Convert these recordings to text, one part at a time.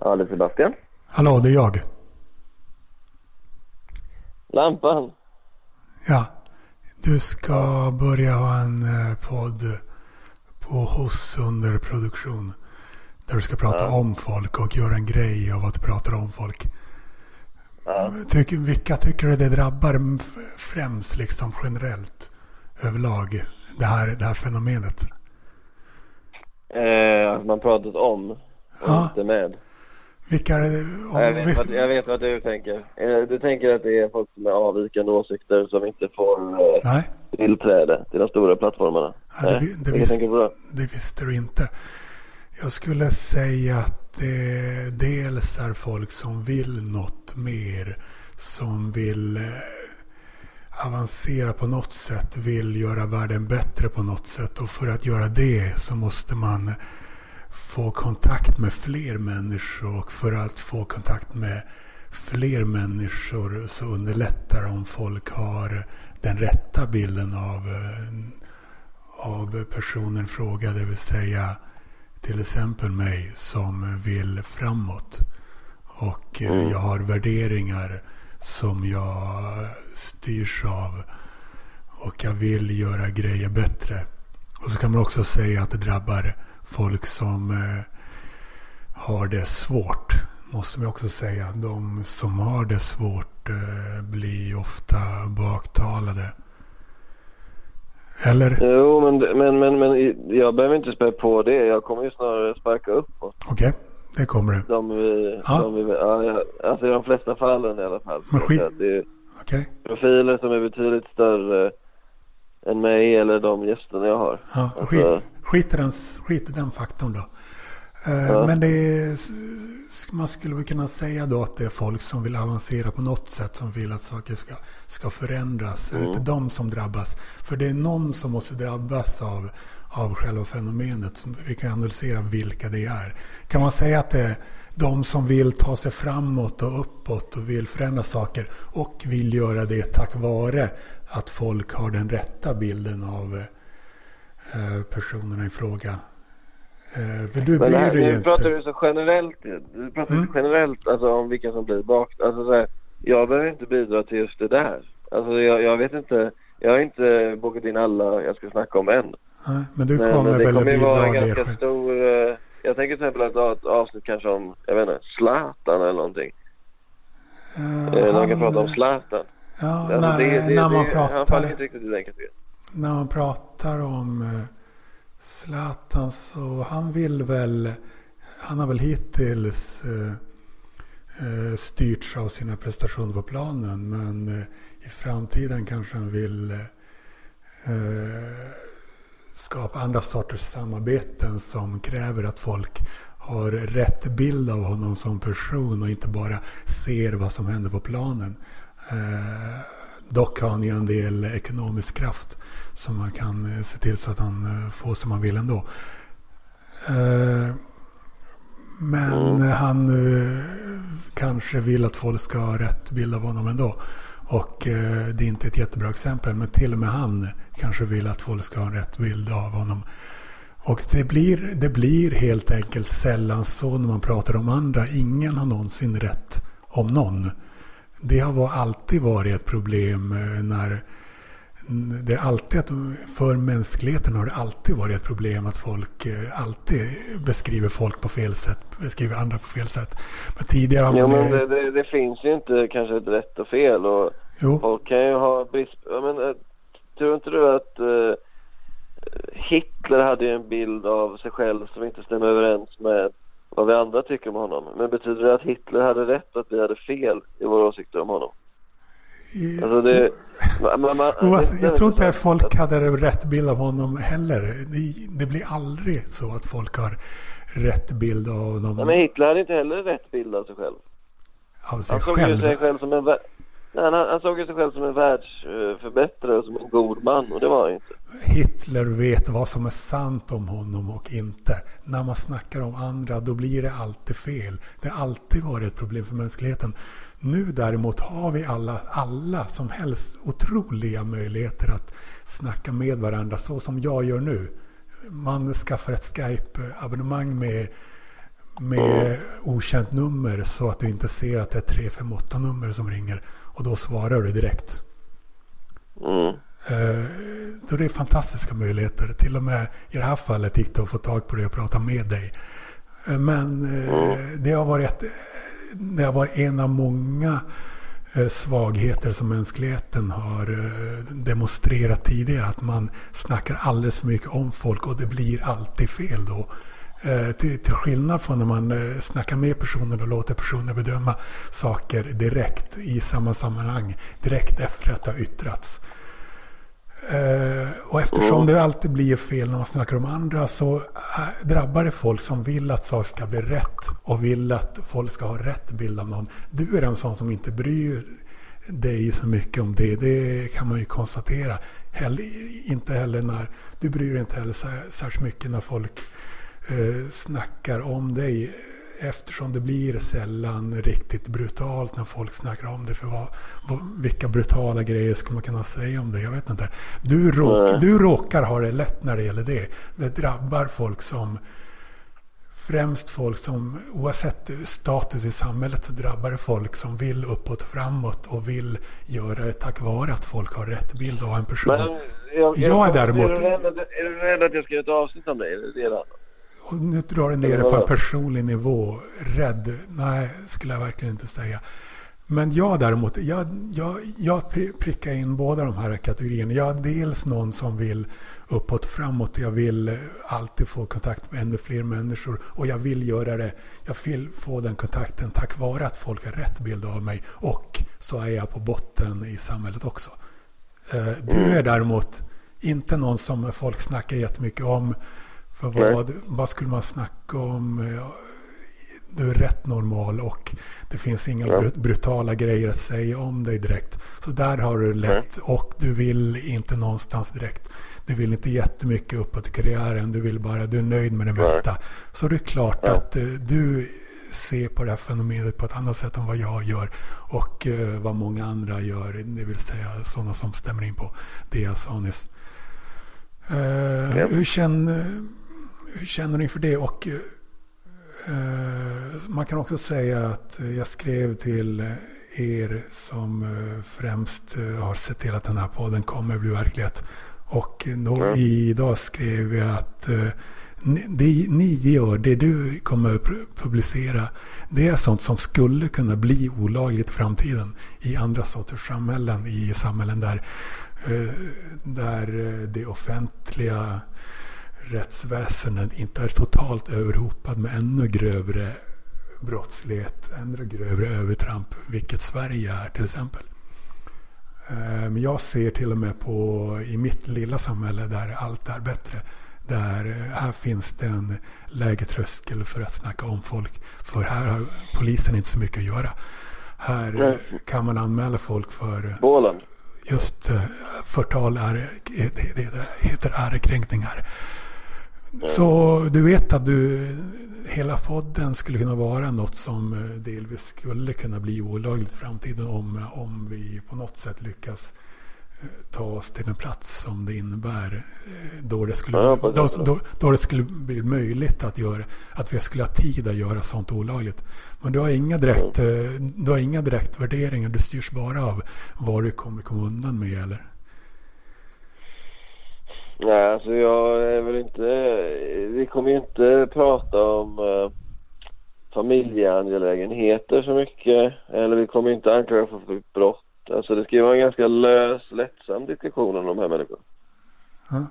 Ja, det är Sebastian. Hallå, det är jag. Lampan. Ja. Du ska börja ha en eh, podd på hos under produktion. Där du ska prata Ja. om folk och göra en grej av att du pratar om folk. Ja. Tycker, vilka tycker du det drabbar främst liksom generellt överlag? Det här, det här fenomenet. Eh, att man pratat om och Ja. inte med. Vilka är det? Om, jag, vet vad, jag vet vad du tänker. Eh, du tänker att det är folk med avvikande åsikter som inte får eh, Nej, tillträde till de stora plattformarna. Det Nej, det vilka visst- det visste du inte. Jag skulle säga att det dels är folk som vill något mer. Som vill eh, avancera på något sätt. Vill göra världen bättre på något sätt. Och för att göra det så måste man få kontakt med fler människor. Och för att få kontakt med fler människor så underlättar om folk har den rätta bilden av, eh, av personen fråga. Det vill säga till exempel mig som vill framåt. Och eh, Mm. jag har värderingar som jag styrs av. Och jag vill göra grejer bättre. Och så kan man också säga att det drabbar folk som eh, har det svårt. Måste man också säga. De som har det svårt eh, blir ofta baktalade. Eller? Jo, men, men, men, men jag behöver inte spä på det. Jag kommer ju snarare sparka uppåt. Okej, det kommer det. De vi, Ja. de vi, ja, alltså i de flesta fallen i alla fall. Men skit- Det är Okej. profiler som är betydligt större än mig eller de gästerna jag har. Ja, Alltså, skit, skit, i den, skit i den faktorn då. Eh, Ja. Men det är, man skulle väl kunna säga då att det är folk som vill avancera på något sätt. Som vill att saker ska, ska förändras. Är det Mm. inte de som drabbas? För det är någon som måste drabbas av, av själva fenomenet. Vi kan analysera vilka det är. Kan man säga att det är de som vill ta sig framåt och uppåt och vill förändra saker. Och vill göra det tack vare att folk har den rätta bilden av eh, personerna i fråga. Eh, för du bryr här, dig nu pratar inte. du så generellt. Du pratar Mm. generellt alltså, om vilka som blir bak... Alltså, så här, jag behöver inte bidra till just det där. Alltså, jag, jag vet inte. Jag har inte bokat in alla jag ska snacka om än. Nej, men du kommer men väl att kommer ju bidra vara en ganska själv. stor... eh, jag tänker till exempel att ha ett avsnitt kanske om, jag vet inte, Zlatan eller någonting. Eh, Eh, han- Man kan prata om Zlatan. Ja, Alltså, när, det, det, när, man det, Han faller pratar, inte riktigt i den kategorin när man pratar om eh, Zlatan så han vill väl, han har väl hittills eh, eh, styrts av sina prestationer på planen. Men i framtiden kanske han vill skapa andra sorters samarbeten som kräver att folk har rätt bild av honom som person och inte bara ser vad som händer på planen. Dock har han ju en del ekonomisk kraft som man kan eh, se till så att han eh, får som han vill ändå. Eh, men Mm. han kanske vill att folk ska ha rätt bild av honom ändå. Och det är inte ett jättebra exempel, men till och med han kanske vill att folk ska ha rätt bild av honom. Och det blir, det blir helt enkelt sällan så när man pratar om andra. Ingen har någonsin rätt om någon. Det har alltid varit ett problem eh, när det är alltid att för mänskligheten har det alltid varit ett problem att folk eh, alltid beskriver folk på fel sätt, beskriver andra på fel sätt. Men tidigare har Jo, man... men eh, det, det, det finns ju inte kanske ett rätt och fel och jo, folk kan ju ha brist... Ja, men, eh, tror inte du att eh, Hitler hade en bild av sig själv som inte stämmer överens med vad vi andra tycker om honom? Men betyder det att Hitler hade rätt och att vi hade fel i våra åsikter om honom? Alltså det... Man, man, man, jag tror inte att folk hade rätt bild av honom heller. Det, det blir aldrig så att folk har rätt bild av honom. Nej, men Hitler hade inte heller rätt bild av sig själv. av sig Han såg ju själv. sig själv som en... han, han såg ju sig själv som en världsförbättrare som en god man och det var han inte. Hitler vet vad som är sant om honom och inte. När man snackar om andra då blir det alltid fel. Det har alltid varit ett problem för mänskligheten. Nu däremot har vi alla, alla som helst otroliga möjligheter att snacka med varandra så som jag gör nu. Man skaffar ett Skype-abonnemang med med okänt nummer så att du inte ser att det är 358 nummer som ringer. Och då svarar du direkt. Mm. Eh, då det är fantastiska möjligheter. Till och med i det här fallet gick det att få tag på dig och prata med dig. Eh, men eh, mm. det, har varit, det har varit en av många svagheter som mänskligheten har demonstrerat tidigare. Att man snackar alldeles för mycket om folk och det blir alltid fel då. Till, till skillnad från när man snackar med personen och låter personen bedöma saker direkt i samma sammanhang. Direkt efter att det har yttrats. Uh, och eftersom det alltid blir fel när man snackar om andra så drabbar det folk som vill att saker ska bli rätt och vill att folk ska ha rätt bild av någon. Du är en sån som inte bryr dig så mycket om det. Det kan man ju konstatera. Heller, inte heller när, du bryr dig inte heller särskilt mycket när folk uh, snackar om dig eftersom det blir sällan riktigt brutalt när folk snackar om det. För vad, vad, vilka brutala grejer ska man kunna säga om det? Jag vet inte. Du, råk, du råkar ha det lätt när det gäller det. Det drabbar folk som främst folk som, oavsett status i samhället, så drabbar det folk som vill uppåt och framåt och vill göra det tack vare att folk har rätt bild av en person. Men, jag, jag, jag är däremot... Är du, rädd, är du rädd att jag ska göra ett avsnitt om dig? Är det det och nu drar det ner det på en personlig nivå. Rädd? Nej, skulle jag verkligen inte säga. Men jag däremot, jag, jag, jag prickar in båda de här kategorierna. Jag är dels någon som vill uppåt och framåt. Jag vill alltid få kontakt med ännu fler människor. Och jag vill göra det. Jag vill få den kontakten tack vare att folk har rätt bild av mig. Och så är jag på botten i samhället också. Eh, du mm. är däremot inte någon som folk snackar jättemycket om. För vad, vad skulle man snacka om? Du är rätt normal och det finns inga ja. brutala grejer att säga om dig direkt. Så där har du lätt och du vill inte någonstans direkt. Du vill inte jättemycket uppåt i karriären. Du vill bara, du är nöjd med det mesta. Så det är klart ja. att uh, du ser på det här fenomenet på ett annat sätt än vad jag gör. Och uh, vad många andra gör. Det vill säga sådana som stämmer in på det jag sa nyss. Uh, ja. Hur känner känner du inför det? Och eh, man kan också säga att jag skrev till er som eh, främst eh, har sett till att den här podden kommer bli verklighet. Och då, mm. idag skrev jag att eh, det ni gör, det du kommer publicera, det är sånt som skulle kunna bli olagligt i framtiden i andra sorters samhällen, i samhällen där, eh, där det offentliga rättsväsendet inte är totalt överhopad med ännu grövre brottslighet, ännu grövre övertramp, vilket Sverige är till exempel. Men jag ser till och med på i mitt lilla samhälle där allt är bättre. Där här finns det en lägre tröskel för att snacka om folk. För här har polisen inte så mycket att göra. Här kan man anmäla folk för Bålen. just eh, förtal, är, det heter ärekränkningar. Så du vet att du, hela podden skulle kunna vara något som eh, delvis skulle kunna bli olagligt i framtiden om, om vi på något sätt lyckas eh, ta oss till en plats som det innebär. Eh, då det skulle, då, då, då det skulle bli möjligt att göra, att vi skulle ha tid att göra sånt olagligt. Men du har inga direkt, du har inga direkt värderingar, du styrs bara av vad du kommer komma undan med eller? Nej, alltså jag är väl inte... Vi kommer ju inte prata om uh, familjeangelägenheter så mycket. Eller vi kommer inte anklaga för brott. Alltså det ska ju vara en ganska lös, lättsam diskussion om de här människorna. Mm.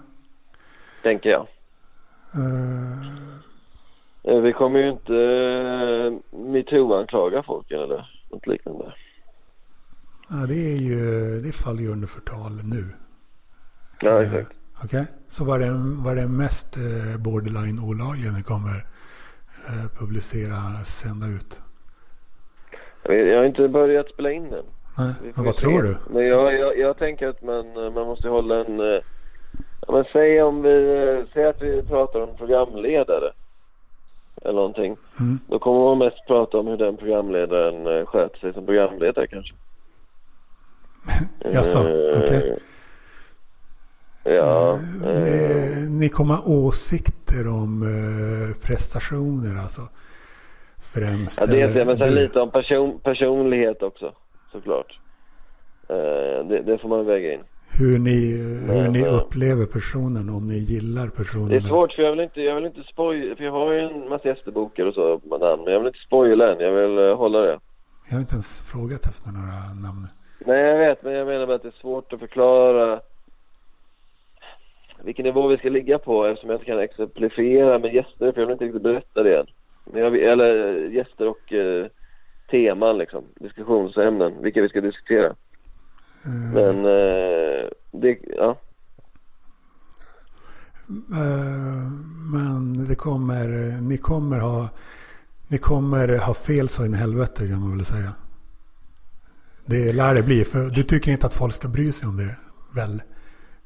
Tänker jag. Uh... Vi kommer ju inte uh, metoo-anklaga folk eller något liknande. Ja, det är ju, det faller ju under förtal nu. Ja, exakt. Okej, okay. så var det, var det mest eh, borderline olagliga ni kommer eh, publicera, sända ut? Jag har inte börjat spela in den. Nej, men vad tror du? Men jag, jag, jag, tänker att man, man måste hålla en... Eh, ja, men säg om vi, säg att vi pratar om programledare eller någonting. Mm. Då kommer man mest prata om hur den programledaren sköter sig som programledare kanske. Jaså, okej. Okay. Ja. Eh, ni kommer ha åsikter om eh, prestationer alltså. främst. Ja, det är det, men sen lite om person, personlighet också, såklart. Eh, det, det får man väga in. Hur ni, hur Men, ni eh, upplever personen, om ni gillar personen. Det är svårt för jag vill inte, jag vill inte spoila, för jag har ju en massa gästebokar och så med namn, men jag vill inte spoila än, jag vill eh, hålla det. Jag har inte ens frågat efter några namn. Nej jag vet, men jag menar bara att det är svårt att förklara vilken nivå vi ska ligga på eftersom jag inte kan exemplifiera med gäster, för jag vill inte riktigt berätta det än. Eller gäster och eh, teman liksom, diskussionsämnen, vilka vi ska diskutera. Eh, Men eh, det, ja. eh, men det kommer, ni kommer ha, ni kommer ha fel så in i helvete kan man väl säga. Det lär det bli, för du tycker inte att folk ska bry sig om det, väl?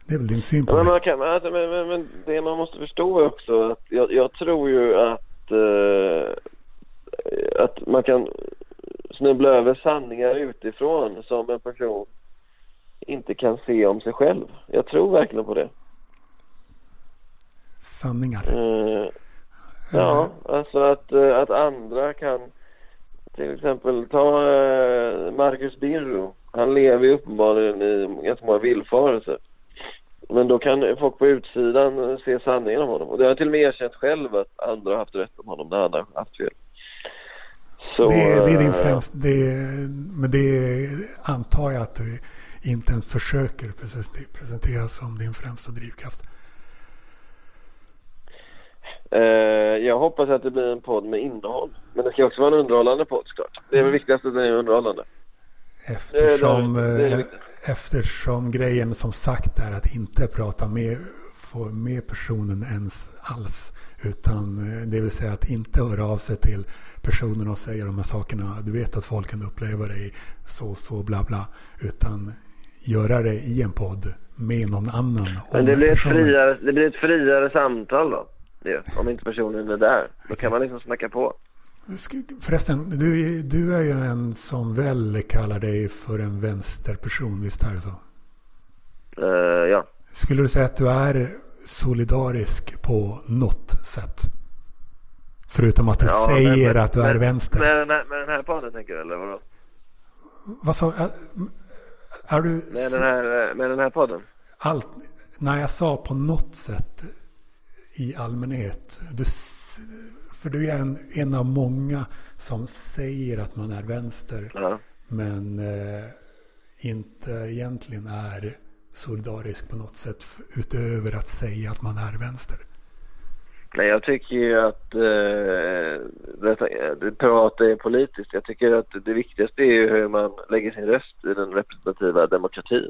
Det är väl din syn på men, man kan, alltså, men, men, men det man måste förstå är också att jag, jag tror ju att, eh, att man kan snubbla över sanningar utifrån som en person inte kan se om sig själv. Jag tror verkligen på det. Sanningar. Eh, ja, alltså att, eh, att andra kan till exempel ta eh, Marcus Birro. Han lever ju uppenbarligen i ganska många villfarelser. Men då kan folk på utsidan eh, se sanningen om honom. Och det har jag till och med erkänt själv att andra har haft rätt om honom när andra har haft fel. Så, det, är- det är din eh, främsta, det, är- men det antar jag att du inte ens försöker presentera som din främsta drivkraft. Eh, jag hoppas att det blir en podd med innehåll. Men det ska också vara en underhållande podd såklart. Det är väl viktigast att den är underhållande. Eftersom, Det är det- det är. Eftersom grejen som sagt är att inte prata med, med personen ens alls. Utan eh, det vill säga att inte höra av sig till personen och säga de här sakerna. Du vet att folk kan uppleva dig så, så, bla, bla. Utan göra det i en podd med någon annan. Men det blir, ett personen. friare, det blir ett friare samtal då. Det, om inte personen är där. Då kan man liksom snacka på. Förresten, du, du är ju en som väl kallar dig för en vänsterperson, visst är det så? Eh, ja. Skulle du säga att du är solidarisk på något sätt? Förutom att du Ja, säger men- att du är men- vänster. Med den, här, med den här podden tänker du eller vadå? Vad sa är, är du... Med den här, eh, med den här podden? Allt, när jag sa på något sätt i allmänhet. Du, för du är en, en av många som säger att man är vänster. Ja. Men eh, inte egentligen är solidarisk på något sätt utöver att säga att man är vänster. Nej, jag tycker ju att eh, detta, det prata är politiskt. Jag tycker att det viktigaste är ju hur man lägger sin röst i den representativa demokratin.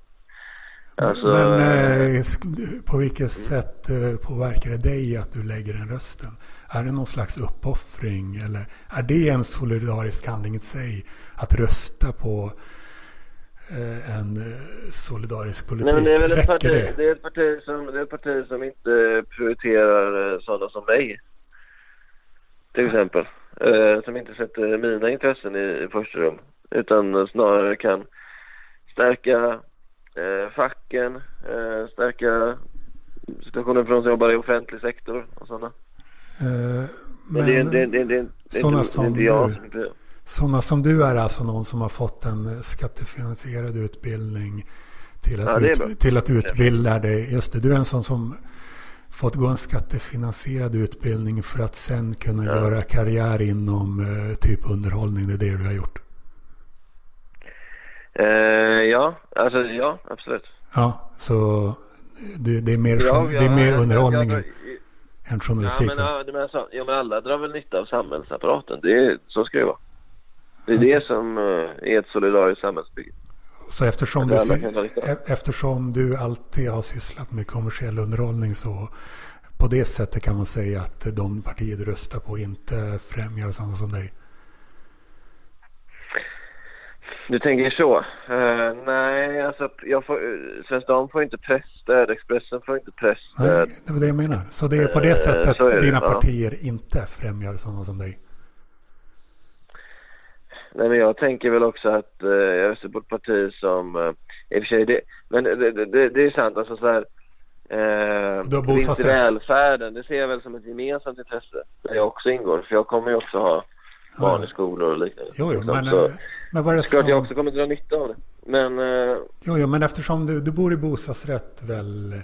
Alltså, Men eh, sk- på vilket sätt eh, påverkar det dig att du lägger den rösten? Är det någon slags uppoffring eller är det en solidarisk handling i sig? Att rösta på eh, en eh, solidarisk politik? Nej, men det är väl ett parti, det? det? är ett parti som, det är ett parti som inte prioriterar eh, sådana som mig. Till exempel. Eh, som inte sätter mina intressen i, i första rum. Utan snarare kan stärka eh, facken, eh, stärka situationen för de som jobbar i offentlig sektor och sådana. Eh, Men, det, det, det, sådana som du-. Sådana som du är alltså någon som har fått en skattefinansierad utbildning till att, Ja, ut, till att utbilda dig. Just det, du är en sån som fått gå en skattefinansierad utbildning för att sen kunna Ja. göra karriär inom eh, typ underhållning. Det är det du har gjort. Eh, ja, alltså ja, absolut. Ja, så det, det är mer, Ja, det är mer jag- underhållning jag- än Ja, journalistik. men, va? ja, men, alltså, ja, men alla drar väl nytta av samhällsapparaten. Det är, så ska det vara. Det är det som eh, är ett solidariskt samhällsbygge. Så eftersom du, e- eftersom du alltid har sysslat med kommersiell underhållning så på det sättet kan man säga att de partier du röstar på inte främjar sådana som dig. Du tänker så? Eh, nej, alltså jag får, uh, Svensk Dam får inte presstöd, Expressen får inte presstöd. Nej, det var det jag menar. Så det är på det Eh, sättet det, dina ja. partier inte främjar sådana som dig. Nej, men jag tänker väl också att uh, jag röstar på ett parti som, uh, i och för sig det, men det, det, det, det är sant alltså så här. Uh, Du har bostadsrätt. välfärden, det ser jag väl som ett gemensamt intresse där jag också ingår. För jag kommer ju också ha barn Ja. i skolor och liknande. Jo, jo, Liksom. men, Så, eh, men vad är det Klart jag som... också kommer dra nytta av det. Men eh, Jo, jo, men eftersom du, du bor i bostadsrätt väl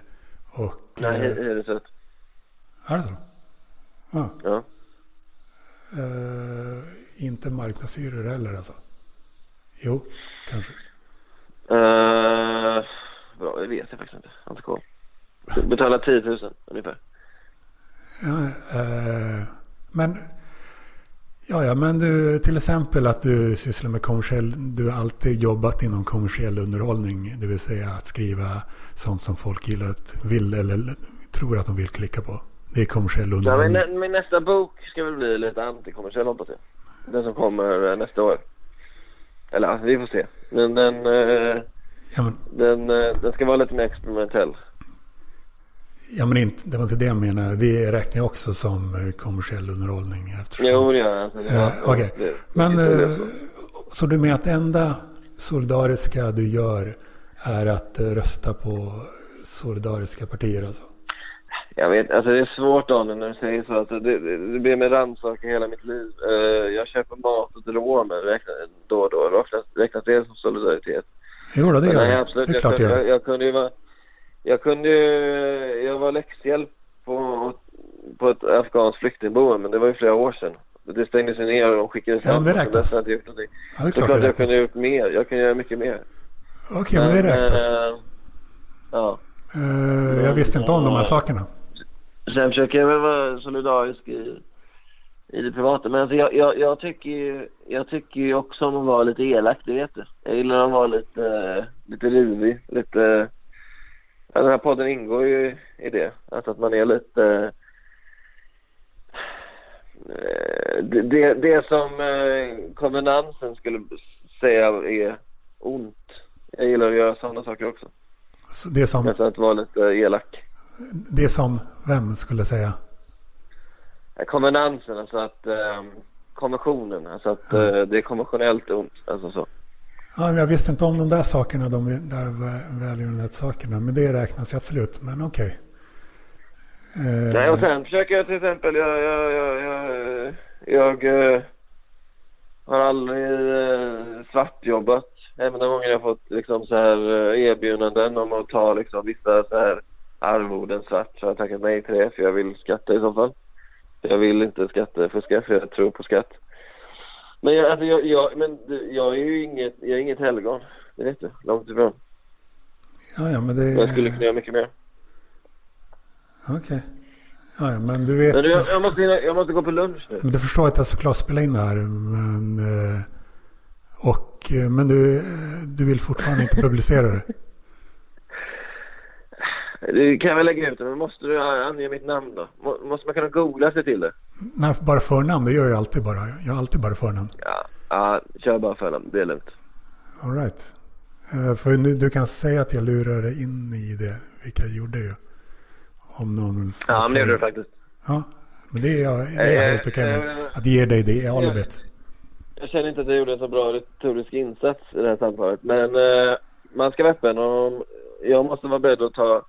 och... nej, eh, är det så att, Är det så? Ja. ja. Eh, inte marknadshyror heller alltså? Jo, kanske. Uh, bra, det vet jag faktiskt inte. Jag har inte koll. Betala 10 000 ungefär. Ja, eh, men... Ja, ja, men du, till exempel att du sysslar med kommersiell... Du har alltid jobbat inom kommersiell underhållning. Det vill säga att skriva sånt som folk gillar att vill eller tror att de vill klicka på. Det är kommersiell Ja, underhållning. men, nä- min nästa bok ska väl bli lite antikommersiell hoppas jag. Den som kommer eh, nästa år. Eller ja, vi får se. Men den, eh, Ja, men, den, eh, den ska vara lite mer experimentell. Ja, men inte, det var inte det jag menade. Det räknar jag också som eh, kommersiell underhållning. Eftersom, Jo, det gör jag. Ja, okej. det- Men eh, så du menar att det enda solidariska du gör är att eh, rösta på solidariska partier alltså? Jag vet, alltså det är svårt Daniel när du säger så. Alltså, det, det, blir med rannsaka hela mitt liv. Eh, jag köper mat och dromer räknar, då och då. Räknas, räknas det som solidaritet? Jo det gör nej, det. absolut. Det är jag, klart gör jag, det. jag kunde ju vara... Jag kunde. Jag var läxhjälp på, på ett afghanskt flyktingboende, men det var ju flera år sedan. Det stängdes ner och de skickades Ja, men det hem. räknas. Jag inte gjort någonting. Ja, det är Så klart klart det jag kunde ha gjort mer. Jag kan göra mycket mer. Okej, men det räknas. eh, ja. Eh, jag visste inte om de här sakerna. Sen försöker jag väl vara solidarisk i, i det privata. Men alltså jag, jag, jag, tycker ju, jag tycker ju också om att vara lite elak, det vet du. Jag gillar att vara lite, lite rivig, lite... Ja, den här podden ingår ju i det. Alltså att man är lite... eh, Det, det, det som eh, konvenansen skulle säga är ont. Jag gillar att göra sådana saker också. Så det, som, Alltså att vara lite elak. det som vem skulle säga? Konvenansen, alltså att um, konventionen, alltså att eh, det är konventionellt ont, alltså så. Ja, jag visste inte om de där sakerna, de där välgörenhetssakerna. Men det räknas ju absolut. Men okej. Eh, Nej, och sen försöker jag till exempel, jag, jag, jag, jag, jag eh, har aldrig eh, svartjobbat. Även de gånger jag har fått liksom så här eh, erbjudanden om att ta liksom vissa så här arvoden svart så har jag tackat nej till det för jag vill skatta i så fall. Jag vill inte skattefuska för jag tror på skatt. Men jag, alltså jag, jag, men jag är ju inget, jag är inget helgon. Det vet du. Långt ifrån. ja, ja, men det... Jag skulle kunna göra mycket mer. Okej. Ja, ja, men du vet... Men du, jag, jag, måste, jag måste gå på lunch nu. Men du förstår att jag såklart spelar in det här. Men, eh, och, eh, men du, eh, du vill fortfarande inte publicera det. Du kan väl lägga ut det, men måste du ange mitt namn då? Må- Måste man kunna googla sig till det? Nej, bara förnamn, det gör jag alltid bara. Jag har alltid bara förnamn. Ja, ja kör bara förnamn. Det är lugnt. All right. Eh, För nu, du kan säga att jag lurar dig in i det, vilket jag gjorde ju. Om någon skulle Ja, men det gjorde du faktiskt. Ja, men det är jag, det är jag Eh, helt okej med. eh, Att ge dig det alibet. Jag känner inte att jag gjorde en så bra retorisk insats i det här samtalet. Men eh, man ska vara öppen och jag måste vara beredd att ta,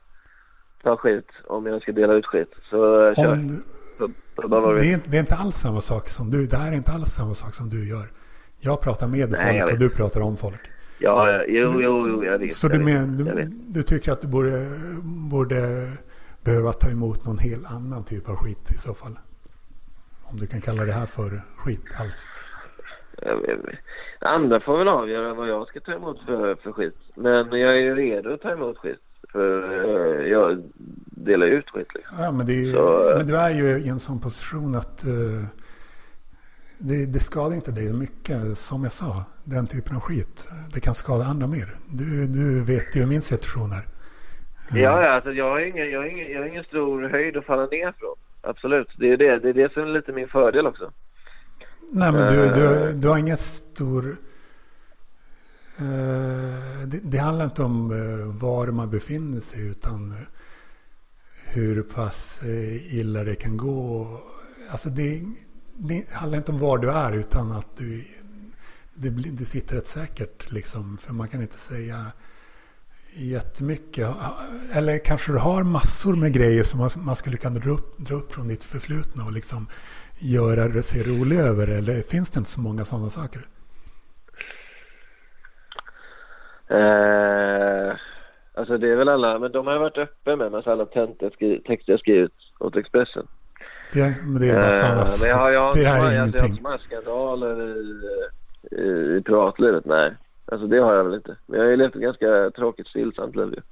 ta skit om jag ska dela ut skit. Så eh, kör. Om, Så, så det, är, det är inte alls samma sak som du. Det här är inte alls samma sak som du gör. Jag pratar med Nej, folk och du pratar om folk. Ja, ja, jo, jo, jo, jag vet. Så jag du, vet, men, du, du tycker att du borde, borde behöva ta emot någon helt annan typ av skit i så fall? Om du kan kalla det här för skit alls. Andra får väl avgöra vad jag ska ta emot för, för skit. Men jag är ju redo att ta emot skit. För eh, jag delar ut skit liksom. Ja, men, det är ju, Så, eh, men du är ju i en sån position att eh, det, det skadar inte dig mycket. Som jag sa, den typen av skit. Det kan skada andra mer. Du, du vet ju min situation här. Ja, ja alltså jag har ingen, jag har ingen, jag har ingen stor höjd att falla ner från. Absolut. Det är det, det är det som är lite min fördel också. Nej, men du, du, du har ingen stor... Eh, det, det handlar inte om eh, var man befinner sig utan eh, hur pass illa det kan gå. Alltså det, det handlar inte om var du är utan att du, det, du sitter rätt säkert. Liksom, för man kan inte säga jättemycket. Eller kanske du har massor med grejer som man, man skulle kunna dra upp, dra upp från ditt förflutna och liksom göra sig rolig över. Eller finns det inte så många sådana saker? Eh, alltså det är väl alla, men de har jag varit öppen med, med alla texter jag skrivit åt Expressen. Det, men det är bara eh, sådana Men jag har, jag, det här är jag, ingenting. Jag har inte skandaler i, i, i privatlivet, nej. Alltså det har jag väl inte. Men jag har ju levt ett ganska tråkigt stillsamt liv ju.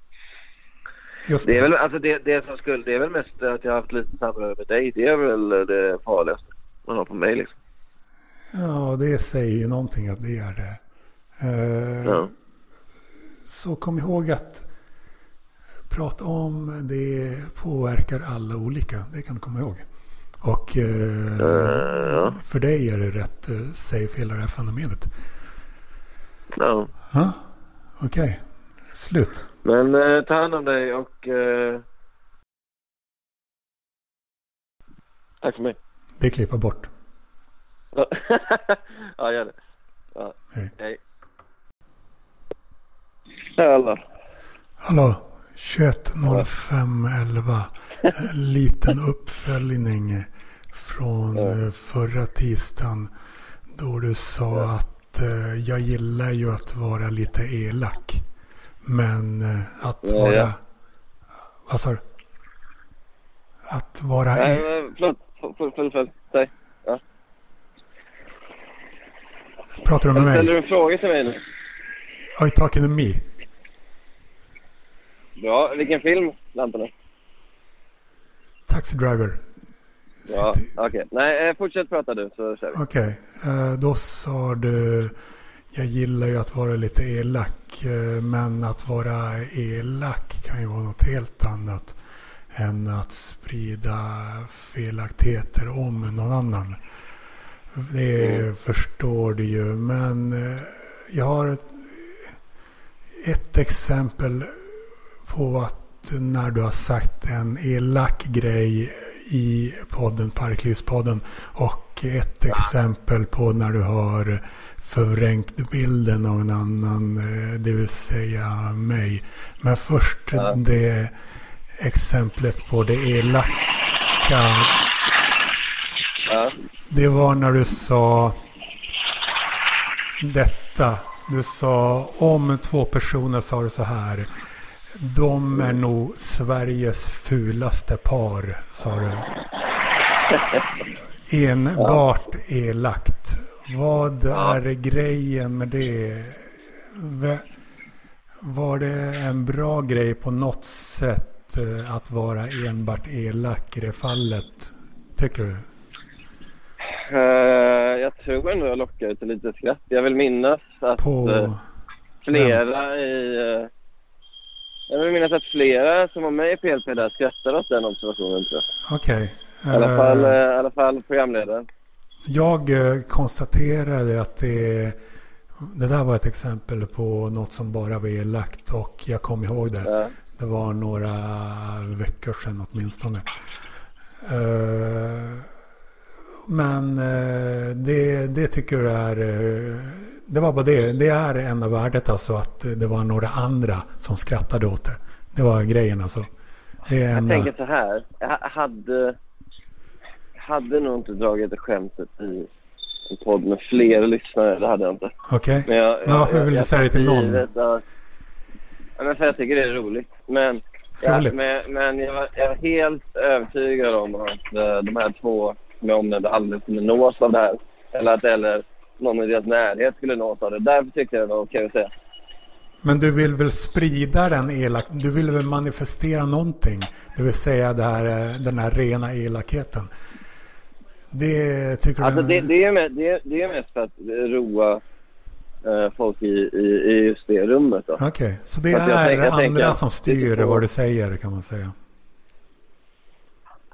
Det. det. är väl, alltså det, det som skulle, det är väl mest att jag har haft lite samröre med dig. Det är väl det farligaste man har på mig liksom. Ja, det säger ju någonting att det är det. Uh, ja. Så kom ihåg att prata om det påverkar alla olika. Det kan du komma ihåg. Och uh, uh, för dig är det rätt uh, safe hela det här fenomenet. Ja. Ja, okej. Okay. Slut. Men eh, ta hand om dig och... Eh... Tack för mig. Det klipper bort. ja, gör det. Ja. Hej. Hej. Hallå. Hallå. 21.05.11. Liten uppföljning från ja. Eh, förra tisdagen. Då du sa ja. att uh, jag gillar ju att vara lite elak. Men uh, att ja, vara... Vad sa du? Att vara... Nej, förlåt. Fullfölj. Säg. Ja. Pratar du med mig? Ställer du en fråga till mig nu? Are you talking to me? Bra. Vilken film, lamporna? Taxi Driver. Ja, okej. Okay. Nej, eh, fortsätt prata du så kör vi. Okej, okay. Eh, då sa du... Jag gillar ju att vara lite elak. Eh, men att vara elak kan ju vara något helt annat än att sprida felaktigheter om någon annan. Det mm. förstår du ju. Men jag har ett, ett exempel på att när du har sagt en elak grej i podden, Parklivspodden. Och ett exempel på när du har förvrängt bilden av en annan, eh, det vill säga mig. Men först det exemplet på det elaka. Det var när du sa detta. Du sa om två personer sa du så här. De är nog Sveriges fulaste par, sa du. Enbart elakt. Vad är grejen med det? Var det en bra grej på något sätt eh, att vara enbart elak i det fallet? Tycker du? Uh, jag tror ändå jag lockade till lite skratt. Jag vill minnas att på... uh, flera i... Uh, jag vill minnas att flera som var med i PLP där skrattade åt den observationen jag. Okej. Okay. I, alla fall, uh, I alla fall programledaren. Jag uh, konstaterade att det, det där var ett exempel på något som bara var elakt och jag kom ihåg det. Ja. Det var några veckor sedan åtminstone. Uh, men det, det tycker du är det var bara det. Det är enda värdet alltså att det var några andra som skrattade åt det. Det var grejen alltså. Det är enda... Jag tänker så här. Jag hade, hade nog inte dragit det skämtet i en podd med fler lyssnare. Det hade jag inte. Okej. Okay. Men, men varför vill du säga det till någon? Ja, men för jag tycker det är roligt. Men, ja, men, men jag, var, jag var helt övertygad om att uh, de här två som jag omnämnde aldrig skulle nås av det här. Eller att eller någon i deras närhet skulle nås av det. Därför tyckte jag det var okej att säga. Men du vill väl sprida den elak... Du vill väl manifestera någonting? Det vill säga det här, eh, den här rena elakheten. Det tycker alltså du... Det, det, är mest, det, det är mest för att roa äh, folk i, i, i just det rummet. Okej, okay. så det är tänker, andra tänker, som styr vad du säger kan man säga?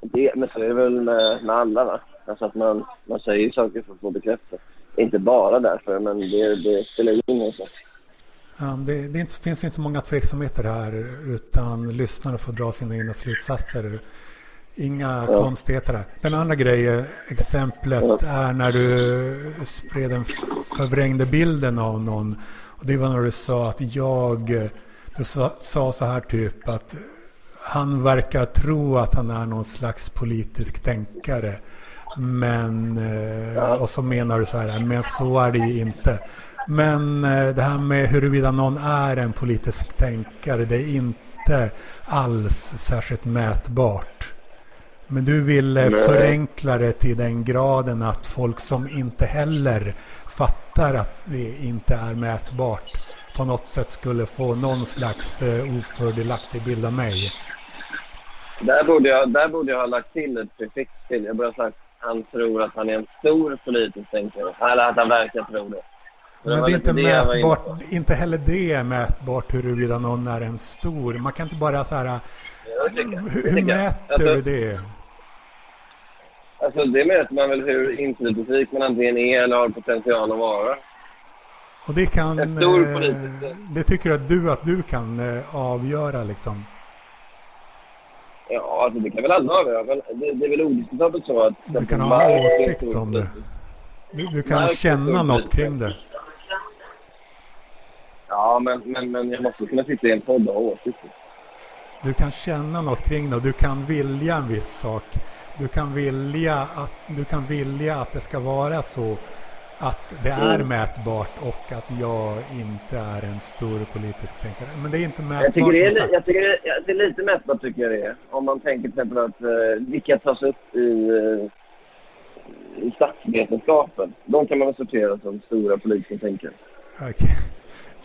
Det, men så är det väl med, med alla va? Alltså att man, man säger saker för att få bekräftat. Inte bara därför, men det, det spelar in också. Ja, det, det inte, finns inte så många tveksamheter här utan lyssnare får dra sina egna slutsatser. Inga ja. konstigheter här. Den andra grejen, exemplet, ja. är när du spred den förvrängde bilden av någon. Och det var när du sa att jag... Du sa, sa så här typ att han verkar tro att han är någon slags politisk tänkare. Men, eh, och så menar du så här, men så är det ju inte. Men eh, det här med huruvida någon är en politisk tänkare, det är inte alls särskilt mätbart. Men du vill eh, förenkla det till den graden att folk som inte heller fattar att det inte är mätbart på något sätt skulle få någon slags ofördelaktig bild av mig. Där borde jag, där borde jag ha lagt till ett prefix till. Jag borde ha sagt han tror att han är en stor politisk tänkare. Eller att han verkar tro det. Men det är inte mätbart, inte heller det är mätbart huruvida någon är en stor. Man kan inte bara så här, hur, hur mäter alltså, du det? Alltså det mäter man väl hur inflytelserik man antingen är eller har potential att vara. Och det kan, en stor politisk. det tycker att du att du kan eh, avgöra liksom? Ja, alltså det kan väl alla avgöra. Det, det är väl odiskutabelt så att... Du kan ha en åsikt om det. Du, du kan Mark känna något kring det. Ja, men, men, men jag måste kunna sitta i en podd och ha åsikter. Du kan känna något kring det och du kan vilja en viss sak. Du kan vilja att, du kan vilja att det ska vara så att det är mm. mätbart och att jag inte är en stor politisk tänkare. Men det är inte mätbart jag tycker det är, jag tycker det är, det är lite mätbart tycker jag det är. Om man tänker till exempel att uh, vilka tas upp i, uh, i statsvetenskapen. De kan man väl sortera som stora politiska tänkare. Okej. Okay.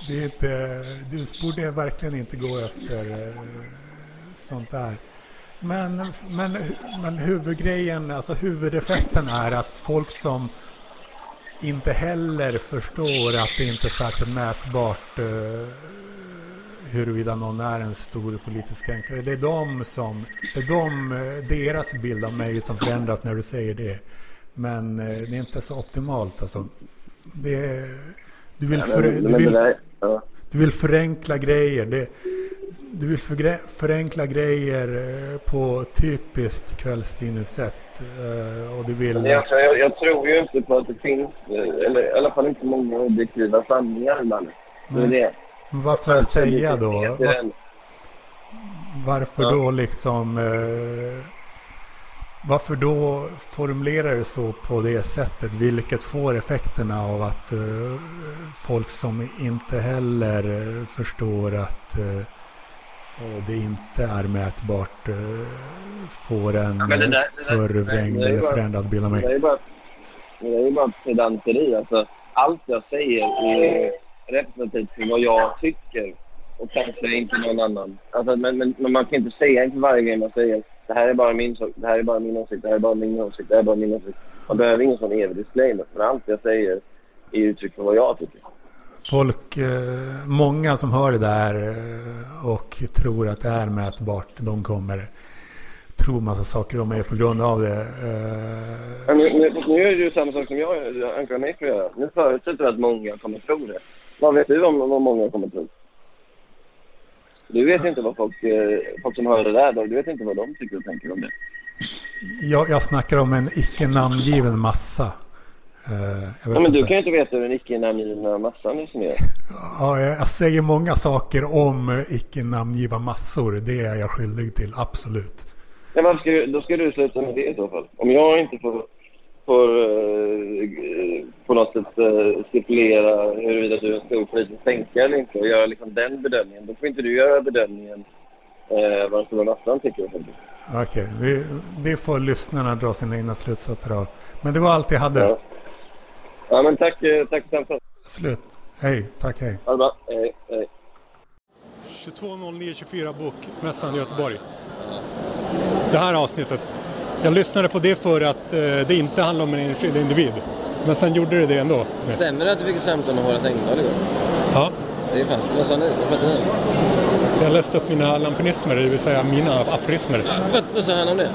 Det är inte, du borde verkligen inte gå efter uh, sånt där. Men, men, men huvudgrejen, alltså huvudeffekten är att folk som inte heller förstår att det inte är särskilt mätbart uh, huruvida någon är en stor politisk tänkare. Det är de som, det är de, eh, deras bild av mig som förändras när du säger det. Men uh, det är inte så optimalt alltså. Det, du, vill för, du, vill, du vill förenkla grejer. Det, du vill förenkla grejer eh, på typiskt kvällstidningssätt. Eh, och du vill... Jag, jag, jag, tror ju inte på att det finns, eh, eller i alla fall inte många objektiva sanningar. Det är det. Varför säga då? Varför, varför ja. då liksom... Varför då formulera det så på det sättet? Vilket får effekterna av att folk som inte heller förstår att det inte är mätbart får en ja, förvrängd eller förändrad bild av mig. Det är bara, det är bara pedanteri. Alltså, allt jag säger är representativt för vad jag tycker och kanske inte någon annan. Alltså, men, men, men, man kan inte säga inför varje grej man säger det här är bara min, det här är bara min åsikt, det här är bara min åsikt, det här är bara min åsikt. Man behöver ingen sån evig disclaimer. Men allt jag säger är uttryck för vad jag tycker folk, eh, många som hör det där eh, och tror att det är mätbart, de kommer tro massa saker om mig på grund av det. Men nu, nu, nu är det ju samma sak som jag anklagar mig för att göra. Nu förutsätter att många kommer tro det. Vad vet du om vad många kommer tro? Du vet inte vad folk, eh, folk som hör det där, du vet inte vad de tycker och tänker om det. Jag, jag snackar om en icke namngiven massa. Uh, ja, men du kan ju inte veta hur den icke-namngivna massan resonerar. Ja, jag säger många saker om icke-namngivna massor. Det är jag skyldig till, absolut. Men varför ska du, då ska du sluta med det i så fall. Om jag inte får, får uh, på något sätt uh, stipulera huruvida du är en stor politisk tänkare eller inte och göra liksom den bedömningen, då får inte du göra bedömningen uh, vad den stora massan tycker. Okej, okay. det får lyssnarna dra sina egna slutsatser av. Men det var allt jag hade. Ja. Ja, men tack, eh, tack för. Slut. Hej, tack hej. Ha det bra. Hej, hej. 22.09.24 Bokmässan i Göteborg. Det här avsnittet. Jag lyssnade på det för att eh, det inte handlar om en enskild individ. Men sen gjorde det det ändå. Stämmer det att du fick ett samtal med Horace Engdahl igår? Ja. Det är fast. Vad sa ni? Vad pratade ni Jag läste upp mina lampinismer, det vill säga mina aforismer. Vad, vad sa han om det?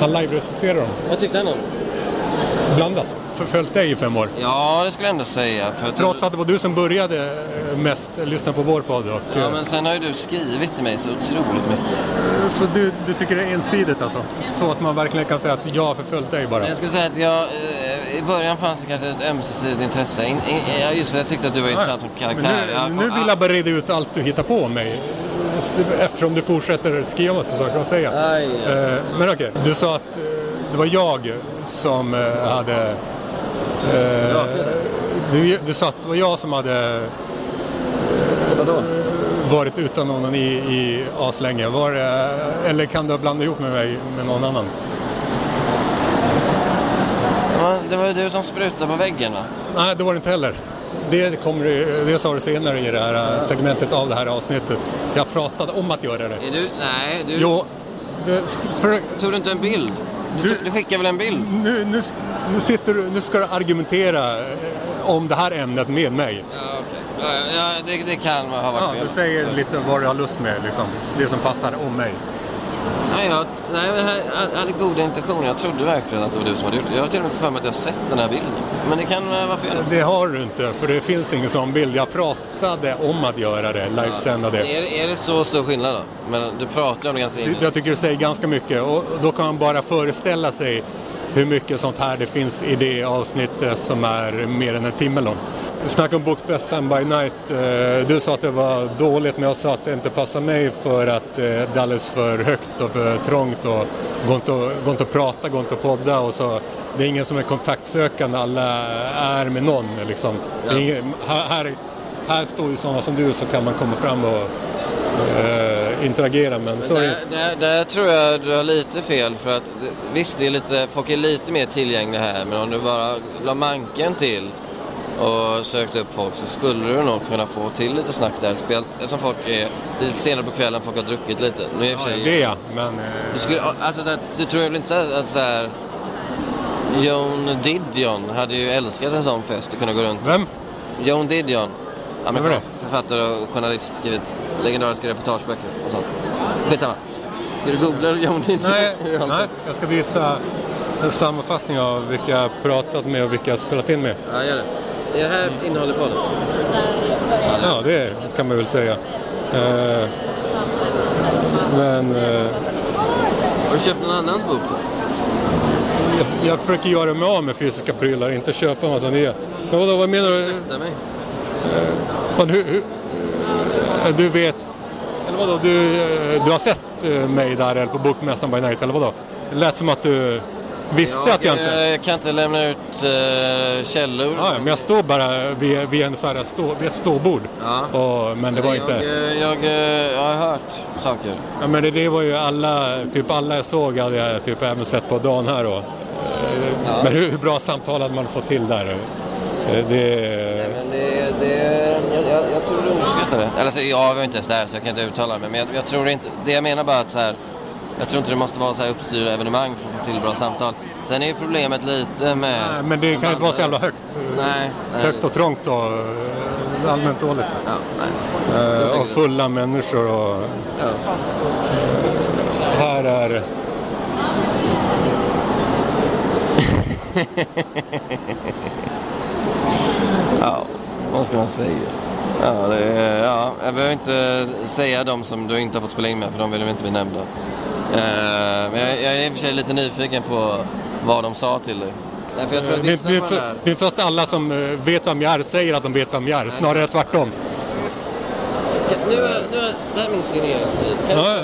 Han live-recenserade dem. Vad tyckte han om? Blandat förföljt dig i fem år. Ja, det skulle jag ändå säga. För Trots att det var du som började eh, mest lyssna på vår podd. Och, ja, men sen har ju du skrivit till mig så otroligt mycket. Så du, du tycker det är ensidigt alltså? Så att man verkligen kan säga att jag har förföljt dig bara? Jag skulle säga att jag, eh, i början fanns det kanske ett ömsesidigt intresse. In, in, ja, just för jag tyckte att du var intressant som Men karaktär. nu, Ja, nu vill ja, jag bara reda ut allt du hittar på om mig. Eftersom du fortsätter skriva massa saker att säga. Aj, ja. Eh, Men okej, du sa att eh, det var jag som eh, hade... eh, Du, du sa att det var jag som hade varit utan någon i, i aslänge. Var eller kan du ha blandat ihop med mig med någon annan? Ja, det var ju du som sprutade på väggen va? Nej, det var det inte heller. Det, kommer, det sa du senare i det här eh, segmentet av det här avsnittet. Jag pratade om att göra det. Är du, nej, du Jo, för, tog du inte en bild? Du, Du- skickade väl en bild? nu, nu, nu, sitter du, nu ska du argumentera eh, om det här ämnet med mig. Ja. Ja, ja, det, det kan ha varit Ja, fel. du säger lite vad du har lust med, liksom, det som passar om mig. Jag, nej, men det här, jag hade goda intentioner. Jag trodde verkligen att det var du som hade gjort det. Jag har till och med för mig att jag har sett den här bilden. Men det kan vara fel. Det har du inte, för det finns ingen sån bild. Jag pratade om att göra det, livesända det. Är, är det så stor skillnad då? Men du pratar om det ganska ingående. Jag tycker det säger ganska mycket och då kan man bara föreställa sig hur mycket sånt här det finns i det avsnittet som är mer än en timme långt. Du snackade om Bokbässan by night. Eh, Du sa att det var dåligt men jag sa att det inte passar mig för att eh, det är alldeles för högt och för trångt och går inte att, går inte att prata, går inte att podda och så. Det är ingen som är kontaktsökande, alla är med någon liksom. Är ingen, här, här, här står ju sådana som du så kan man komma fram och eh, interagera men så är det Där, där, där tror jag du har lite fel för att visst, det är lite, folk är lite mer tillgängliga här men om du bara la manken till och sökte upp folk så skulle du nog kunna få till lite snack där. Speciellt eftersom folk är det är lite senare på kvällen, folk har druckit lite. Nu är för sig, det jag, men... eh, du, skulle, alltså, det, du tror väl inte att, att så här, Joan Didion hade ju älskat en sån fest att kunna gå runt. Vem? Joan Didion, amerikansk författare och journalist, skrivit legendariska reportageböcker och sånt. Skitsamma. Ska du googla Joan Didion? Nej, nej, jag ska visa en sammanfattning av vilka jag pratat med och vilka jag spelat in med. Ja, gör det. Är det här innehållet på den? Ja, det kan man väl säga. Eh, men eh, Har du köpt någon annans bok då? jag, jag försöker göra mig av med fysiska prylar, inte köpa en massa nya. Men vadå, vad menar du? Rätta mig. Men hur, hur, du vet, eller vadå, du, du har sett eh, mig där eller på Bokmässan by night, eller vadå? Det lät som att du visste att jag inte... eh, Jag kan inte lämna ut uh, källor. Ja, men jag står bara vid, vid, en så här stå, vid ett ståbord. Ja. Och, men det var jag, inte... Jag, eh, jag har hört saker. Ja, men det, det var ju alla, typ alla jag såg hade jag typ även sett på dagen här då. Ja. Men hur, hur bra samtal hade man fått till där? Eh, Nej, Det... men det, det, jag, jag, tror du underskattar det. Eller så, jag var inte ens där så jag kan inte uttala mig. Men jag, jag tror inte, det jag menar bara att så här, jag tror inte det måste vara så här uppstyrda evenemang för att få till bra samtal. Sen är ju problemet lite med... Nej, men det kan inte vara så jävla högt. Nej, nej. Högt och trångt och eh, allmänt dåligt. Ja, nej. Eh, och fulla människor och Ja. här är... ja, vad ska man säga? Ja, det är, ja, jag behöver inte säga de som du inte har fått spela in med för de vill inte bli nämnda. Eh, men jag, jag är i och för sig lite nyfiken på vad de sa till dig. Nej, för jag tror att Det, vissa det, är där. det är inte så att alla som eh, vet vem jag är säger att de vet vem jag är. Snarare tvärtom. Nu är, nu är, det här är min signeringstid. Kan Ja,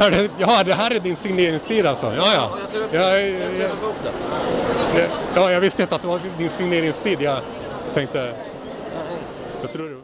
är det- ja, det här är din signeringstid alltså? Ja, ja. Jag jag jag, ja, jag visste inte att det var din signeringstid. Jag tänkte... Jag tror